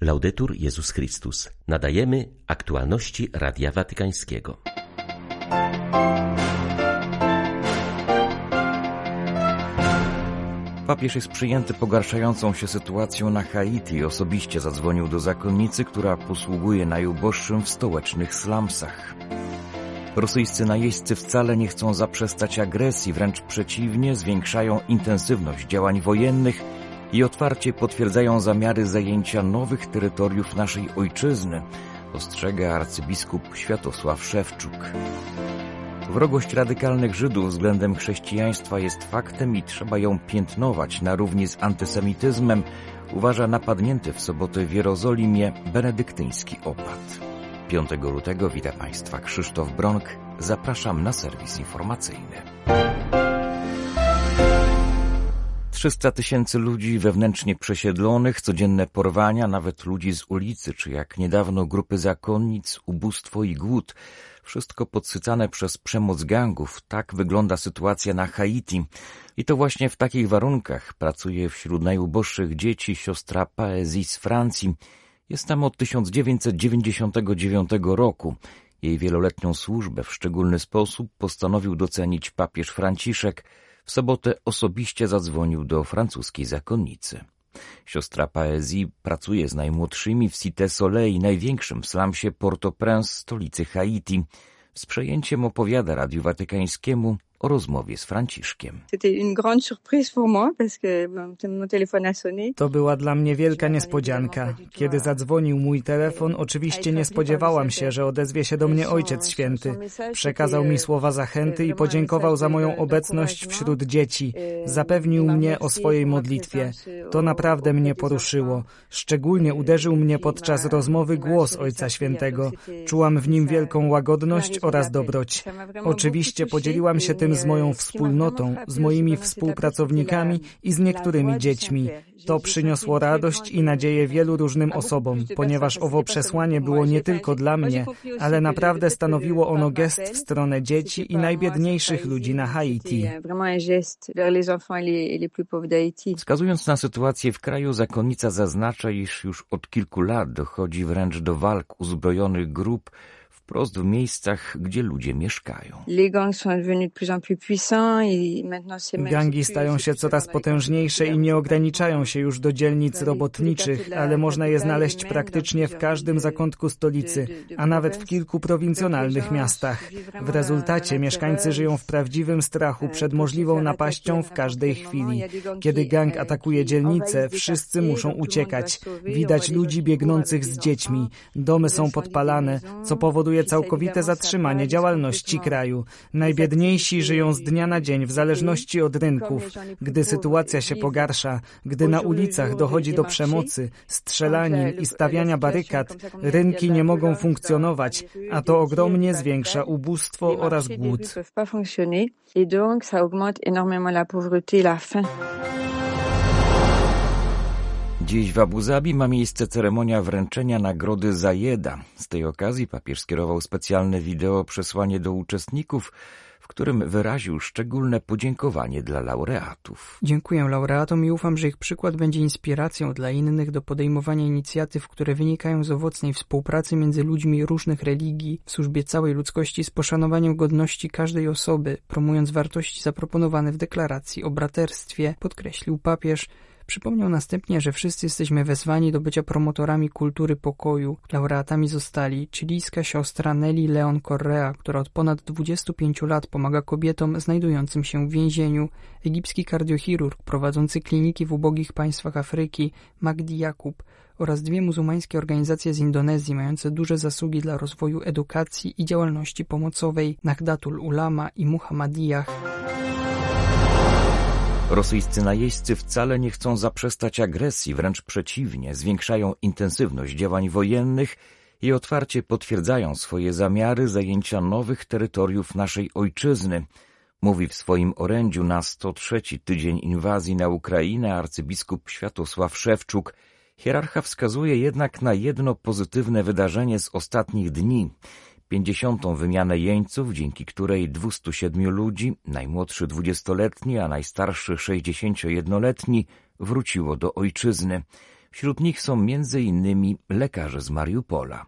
Laudetur Jezus Chrystus. Nadajemy aktualności Radia Watykańskiego. Papież jest przyjęty pogarszającą się sytuacją na Haiti osobiście zadzwonił do zakonnicy, która posługuje najuboższym w stołecznych slumsach. Rosyjscy najeźdźcy wcale nie chcą zaprzestać agresji, wręcz przeciwnie, zwiększają intensywność działań wojennych i otwarcie potwierdzają zamiary zajęcia nowych terytoriów naszej ojczyzny, ostrzega arcybiskup Światosław Szewczuk. Wrogość radykalnych Żydów względem chrześcijaństwa jest faktem i trzeba ją piętnować na równi z antysemityzmem, uważa napadnięty w sobotę w Jerozolimie benedyktyński opat. 5 lutego witam Państwa Krzysztof Bronk. Zapraszam na serwis informacyjny. 300 tysięcy ludzi wewnętrznie przesiedlonych, codzienne porwania, nawet ludzi z ulicy, czy jak niedawno grupy zakonnic, ubóstwo i głód. Wszystko podsycane przez przemoc gangów. Tak wygląda sytuacja na Haiti. I to właśnie w takich warunkach pracuje wśród najuboższych dzieci siostra Paezji z Francji. Jest tam od 1999 roku. Jej wieloletnią służbę w szczególny sposób postanowił docenić papież Franciszek. W sobotę osobiście zadzwonił do francuskiej zakonnicy. Siostra Paezji pracuje z najmłodszymi w Cité Soleil, największym slumsie Port-au-Prince, stolicy Haiti. Z przejęciem opowiada Radiu Watykańskiemu o rozmowie z Franciszkiem. To była dla mnie wielka niespodzianka. Kiedy zadzwonił mój telefon, oczywiście nie spodziewałam się, że odezwie się do mnie Ojciec Święty. Przekazał mi słowa zachęty i podziękował za moją obecność wśród dzieci. Zapewnił mnie o swojej modlitwie. To naprawdę mnie poruszyło. Szczególnie uderzył mnie podczas rozmowy głos Ojca Świętego. Czułam w nim wielką łagodność oraz dobroć. Oczywiście podzieliłam się tym z moją wspólnotą, z moimi współpracownikami i z niektórymi dziećmi. To przyniosło radość i nadzieję wielu różnym osobom, ponieważ owo przesłanie było nie tylko dla mnie, ale naprawdę stanowiło ono gest w stronę dzieci i najbiedniejszych ludzi na Haiti. Wskazując na sytuację w kraju, zakonnica zaznacza, iż już od kilku lat dochodzi wręcz do walk uzbrojonych grup, wprost w miejscach, gdzie ludzie mieszkają. Gangi stają się coraz potężniejsze i nie ograniczają się już do dzielnic robotniczych, ale można je znaleźć praktycznie w każdym zakątku stolicy, a nawet w kilku prowincjonalnych miastach. W rezultacie mieszkańcy żyją w prawdziwym strachu przed możliwą napaścią w każdej chwili. Kiedy gang atakuje dzielnicę, wszyscy muszą uciekać. Widać ludzi biegnących z dziećmi. Domy są podpalane, co powoduje powoduje całkowite zatrzymanie działalności kraju. Najbiedniejsi żyją z dnia na dzień w zależności od rynków. Gdy sytuacja się pogarsza, gdy na ulicach dochodzi do przemocy, strzelanin i stawiania barykad, rynki nie mogą funkcjonować, a to ogromnie zwiększa ubóstwo oraz głód. Et donc, ça augmente énormément la pauvreté et la faim. Dziś w Abu Zabi ma miejsce ceremonia wręczenia nagrody Zajeda. Z tej okazji papież skierował specjalne wideo przesłanie do uczestników, w którym wyraził szczególne podziękowanie dla laureatów. Dziękuję laureatom i ufam, że ich przykład będzie inspiracją dla innych do podejmowania inicjatyw, które wynikają z owocnej współpracy między ludźmi różnych religii w służbie całej ludzkości z poszanowaniem godności każdej osoby, promując wartości zaproponowane w deklaracji o braterstwie, podkreślił papież. Przypomniał następnie, że wszyscy jesteśmy wezwani do bycia promotorami kultury pokoju. Laureatami zostali chilijska siostra Nelly Leon Correa, która od ponad 25 lat pomaga kobietom znajdującym się w więzieniu, egipski kardiochirurg prowadzący kliniki w ubogich państwach Afryki Magdi Jakub oraz dwie muzułmańskie organizacje z Indonezji mające duże zasługi dla rozwoju edukacji i działalności pomocowej Nahdlatul Ulama i Muhammadiyah. Rosyjscy najeźdźcy wcale nie chcą zaprzestać agresji, wręcz przeciwnie, zwiększają intensywność działań wojennych i otwarcie potwierdzają swoje zamiary zajęcia nowych terytoriów naszej ojczyzny, mówi w swoim orędziu na 103 tydzień inwazji na Ukrainę arcybiskup Światosław Szewczuk. Hierarcha wskazuje jednak na jedno pozytywne wydarzenie z ostatnich dni – pięćdziesiątą wymianę jeńców, dzięki której 207 ludzi, najmłodszy dwudziestoletni, a najstarszy sześćdziesięciojednoletni, wróciło do ojczyzny. Wśród nich są między innymi lekarze z Mariupola.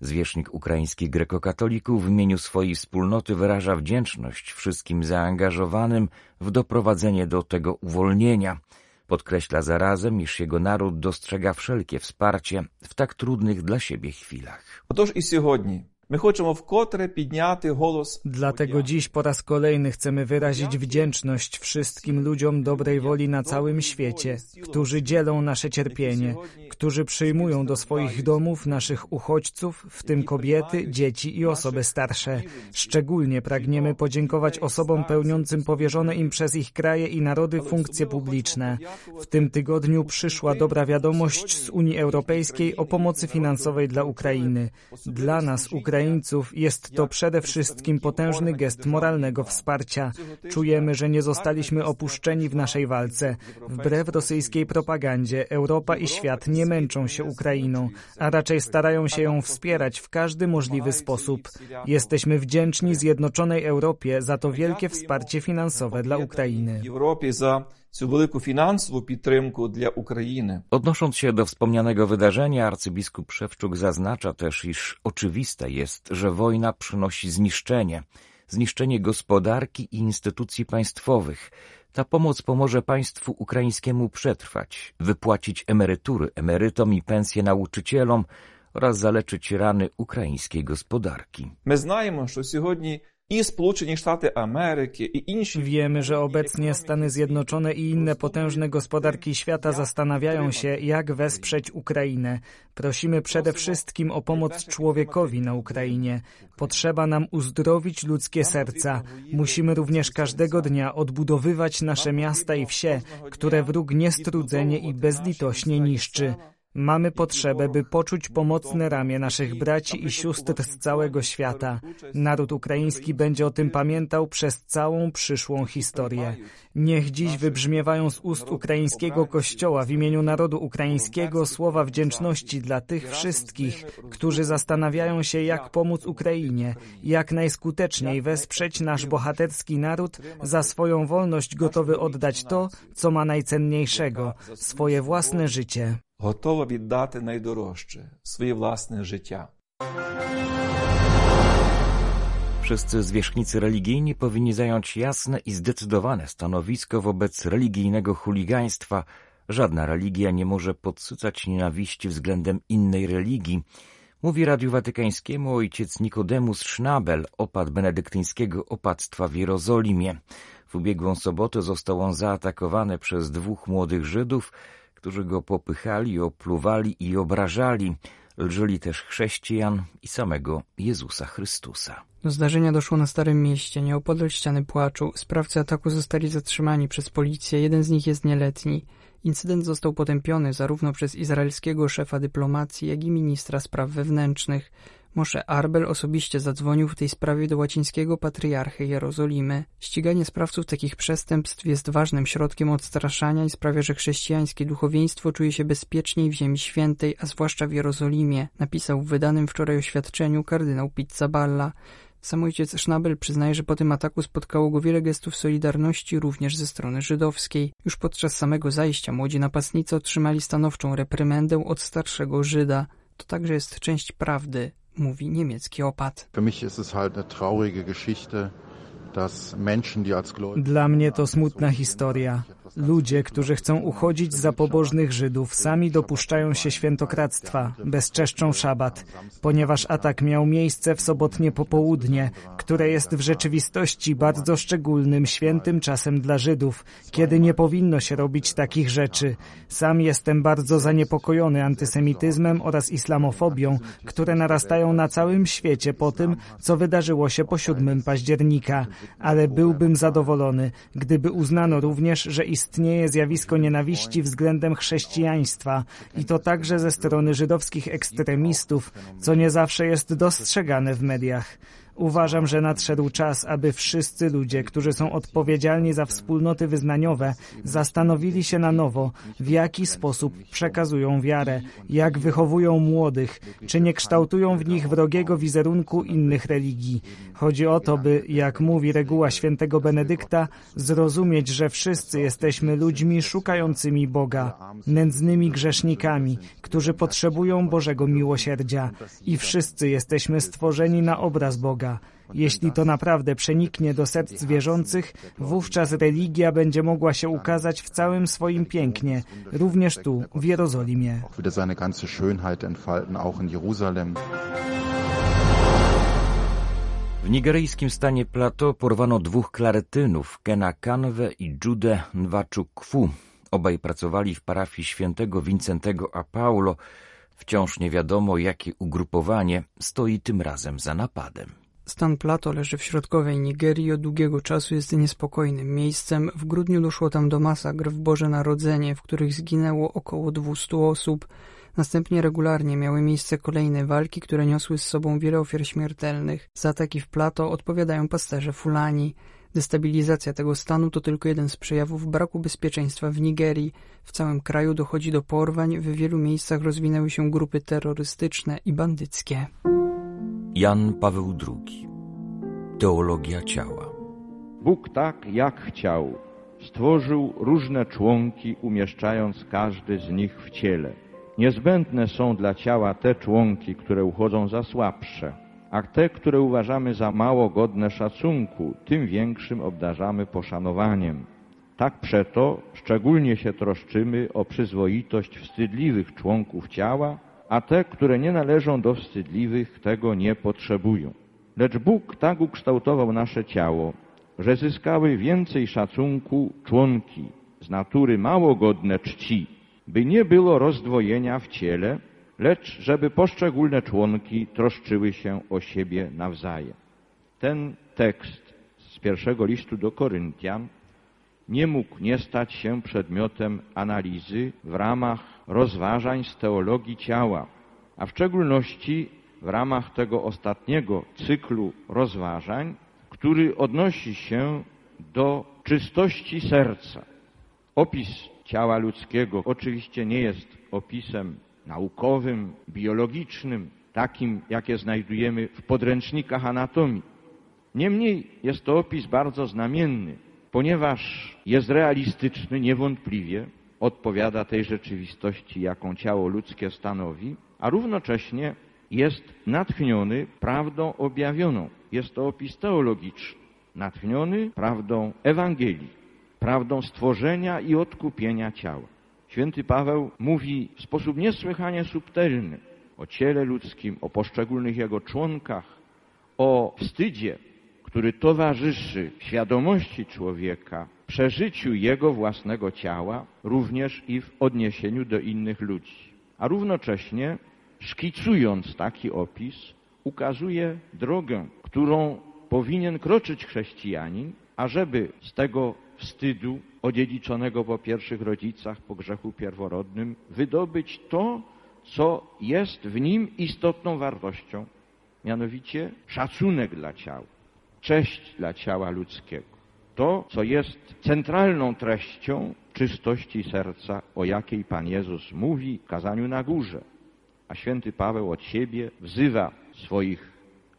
Zwierzchnik ukraińskich grekokatolików w imieniu swojej wspólnoty wyraża wdzięczność wszystkim zaangażowanym w doprowadzenie do tego uwolnienia. Podkreśla zarazem, iż jego naród dostrzega wszelkie wsparcie w tak trudnych dla siebie chwilach. Otóż i сьогодні My chcemy wkotре підняти голос. Dlatego dziś po raz kolejny chcemy wyrazić wdzięczność wszystkim ludziom dobrej woli na całym świecie, którzy dzielą nasze cierpienie, którzy przyjmują do swoich domów naszych uchodźców, w tym kobiety, dzieci i osoby starsze. Szczególnie pragniemy podziękować osobom pełniącym powierzone im przez ich kraje i narody funkcje publiczne. W tym tygodniu przyszła dobra wiadomość z Unii Europejskiej o pomocy finansowej dla Ukrainy. Dla nas Ukraina Ukraińców jest to przede wszystkim potężny gest moralnego wsparcia. Czujemy, że nie zostaliśmy opuszczeni w naszej walce. Wbrew rosyjskiej propagandzie, Europa i świat nie męczą się Ukrainą, a raczej starają się ją wspierać w każdy możliwy sposób. Jesteśmy wdzięczni Zjednoczonej Europie za to wielkie wsparcie finansowe dla Ukrainy. Europie za цю велику фінансову підтримку для України. Odnosząc się do wspomnianego wydarzenia, arcybiskup Szewczuk zaznacza też, iż oczywiste jest, że wojna przynosi zniszczenie, zniszczenie gospodarki i instytucji państwowych. Ta pomoc pomoże państwu ukraińskiemu przetrwać, wypłacić emerytury emerytom i pensje nauczycielom oraz zaleczyć rany ukraińskiej gospodarki. My znamy, że сьогодні i Ameryki i inni. Wiemy, że obecnie Stany Zjednoczone i inne potężne gospodarki świata zastanawiają się, jak wesprzeć Ukrainę. Prosimy przede wszystkim o pomoc człowiekowi na Ukrainie. Potrzeba nam uzdrowić ludzkie serca. Musimy również każdego dnia odbudowywać nasze miasta i wsie, które wróg niestrudzenie i bezlitośnie niszczy. Mamy potrzebę, by poczuć pomocne ramię naszych braci i sióstr z całego świata. Naród ukraiński będzie o tym pamiętał przez całą przyszłą historię. Niech dziś wybrzmiewają z ust ukraińskiego Kościoła w imieniu narodu ukraińskiego słowa wdzięczności dla tych wszystkich, którzy zastanawiają się, jak pomóc Ukrainie, jak najskuteczniej wesprzeć nasz bohaterski naród, za swoją wolność gotowy oddać to, co ma najcenniejszego, swoje własne życie Готова віддати найдорожче своє власне життя. Wszyscy zwierzchnicy religijni powinni zająć jasne i zdecydowane stanowisko wobec religijnego chuligaństwa. Żadna religia nie może podsycać nienawiści względem innej religii. Mówi Radiu Watykańskiemu ojciec Nikodemus Schnabel, opat benedyktyńskiego opactwa w Jerozolimie. W ubiegłą sobotę został on zaatakowany przez dwóch młodych Żydów, którzy go popychali, opluwali i obrażali. Lżyli też chrześcijan i samego Jezusa Chrystusa. Do zdarzenia doszło na Starym Mieście, nieopodal ściany płaczu. Sprawcy ataku zostali zatrzymani przez policję, jeden z nich jest nieletni. Incydent został potępiony zarówno przez izraelskiego szefa dyplomacji, jak i ministra spraw wewnętrznych. Moshe Arbel osobiście zadzwonił w tej sprawie do łacińskiego patriarchy Jerozolimy. Ściganie sprawców takich przestępstw jest ważnym środkiem odstraszania i sprawia, że chrześcijańskie duchowieństwo czuje się bezpieczniej w Ziemi Świętej, a zwłaszcza w Jerozolimie, napisał w wydanym wczoraj oświadczeniu kardynał Pizzaballa. Sam ojciec Schnabel przyznaje, że po tym ataku spotkało go wiele gestów solidarności również ze strony żydowskiej. Już podczas samego zajścia młodzi napastnicy otrzymali stanowczą reprymendę od starszego Żyda. To także jest część prawdy, mówi niemiecki opat. Dla mnie to smutna historia. Ludzie, którzy chcą uchodzić za pobożnych Żydów, sami dopuszczają się świętokradztwa, bezczeszczą szabat, ponieważ atak miał miejsce w sobotnie popołudnie, które jest w rzeczywistości bardzo szczególnym, świętym czasem dla Żydów, kiedy nie powinno się robić takich rzeczy. Sam jestem bardzo zaniepokojony antysemityzmem oraz islamofobią, które narastają na całym świecie po tym, co wydarzyło się po 7 października, ale byłbym zadowolony, gdyby uznano również, że istnieje zjawisko nienawiści względem chrześcijaństwa i to także ze strony żydowskich ekstremistów, co nie zawsze jest dostrzegane w mediach. Uważam, że nadszedł czas, aby wszyscy ludzie, którzy są odpowiedzialni za wspólnoty wyznaniowe, zastanowili się na nowo, w jaki sposób przekazują wiarę, jak wychowują młodych, czy nie kształtują w nich wrogiego wizerunku innych religii. Chodzi o to, by, jak mówi reguła świętego Benedykta, zrozumieć, że wszyscy jesteśmy ludźmi szukającymi Boga, nędznymi grzesznikami, którzy potrzebują Bożego miłosierdzia i wszyscy jesteśmy stworzeni na obraz Boga. Jeśli to naprawdę przeniknie do serc wierzących, wówczas religia będzie mogła się ukazać w całym swoim pięknie, również tu, w Jerozolimie. W nigeryjskim stanie Plateau porwano dwóch klaretynów, Kena Kanwe i Jude Nwachukwu. Obaj pracowali w parafii świętego Wincentego a Paulo. Wciąż nie wiadomo, jakie ugrupowanie stoi tym razem za napadem. Stan Plato leży w środkowej Nigerii od długiego czasu jest niespokojnym miejscem. W grudniu doszło tam do masakr w Boże Narodzenie, w których zginęło około 200 osób. Następnie regularnie miały miejsce kolejne walki, które niosły z sobą wiele ofiar śmiertelnych. Za ataki w Plato odpowiadają pasterze Fulani. Destabilizacja tego stanu to tylko jeden z przejawów braku bezpieczeństwa w Nigerii. W całym kraju dochodzi do porwań, w wielu miejscach rozwinęły się grupy terrorystyczne i bandyckie. Jan Paweł II Teologia ciała Bóg tak, jak chciał, stworzył różne członki, umieszczając każdy z nich w ciele. Niezbędne są dla ciała te członki, które uchodzą za słabsze, a te, które uważamy za mało godne szacunku, tym większym obdarzamy poszanowaniem. Tak przeto szczególnie się troszczymy o przyzwoitość wstydliwych członków ciała, a te, które nie należą do wstydliwych, tego nie potrzebują. Lecz Bóg tak ukształtował nasze ciało, że zyskały więcej szacunku członki z natury mało godne czci, by nie było rozdwojenia w ciele, lecz żeby poszczególne członki troszczyły się o siebie nawzajem. Ten tekst z pierwszego listu do Koryntian nie mógł nie stać się przedmiotem analizy w ramach rozważań z teologii ciała, a w szczególności w ramach tego ostatniego cyklu rozważań, który odnosi się do czystości serca. Opis ciała ludzkiego oczywiście nie jest opisem naukowym, biologicznym, takim, jakie znajdujemy w podręcznikach anatomii. Niemniej jest to opis bardzo znamienny, ponieważ jest realistyczny niewątpliwie, odpowiada tej rzeczywistości, jaką ciało ludzkie stanowi, a równocześnie jest natchniony prawdą objawioną. Jest to opis teologiczny, natchniony prawdą Ewangelii, prawdą stworzenia i odkupienia ciała. Święty Paweł mówi w sposób niesłychanie subtelny o ciele ludzkim, o poszczególnych jego członkach, o wstydzie, który towarzyszy świadomości człowieka, przeżyciu jego własnego ciała, również i w odniesieniu do innych ludzi. A równocześnie, szkicując taki opis, ukazuje drogę, którą powinien kroczyć chrześcijanin, ażeby z tego wstydu odziedziczonego po pierwszych rodzicach po grzechu pierworodnym wydobyć to, co jest w nim istotną wartością, mianowicie szacunek dla ciała cześć dla ciała ludzkiego. To, co jest centralną treścią czystości serca, o jakiej Pan Jezus mówi w kazaniu na górze. A święty Paweł od siebie wzywa swoich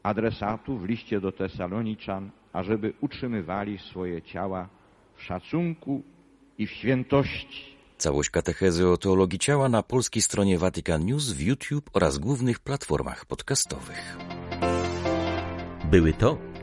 adresatów w liście do Tesaloniczan, ażeby utrzymywali swoje ciała w szacunku i w świętości. Całość katechezy o teologii ciała na polskiej stronie Vatican News, w YouTube oraz głównych platformach podcastowych. Były to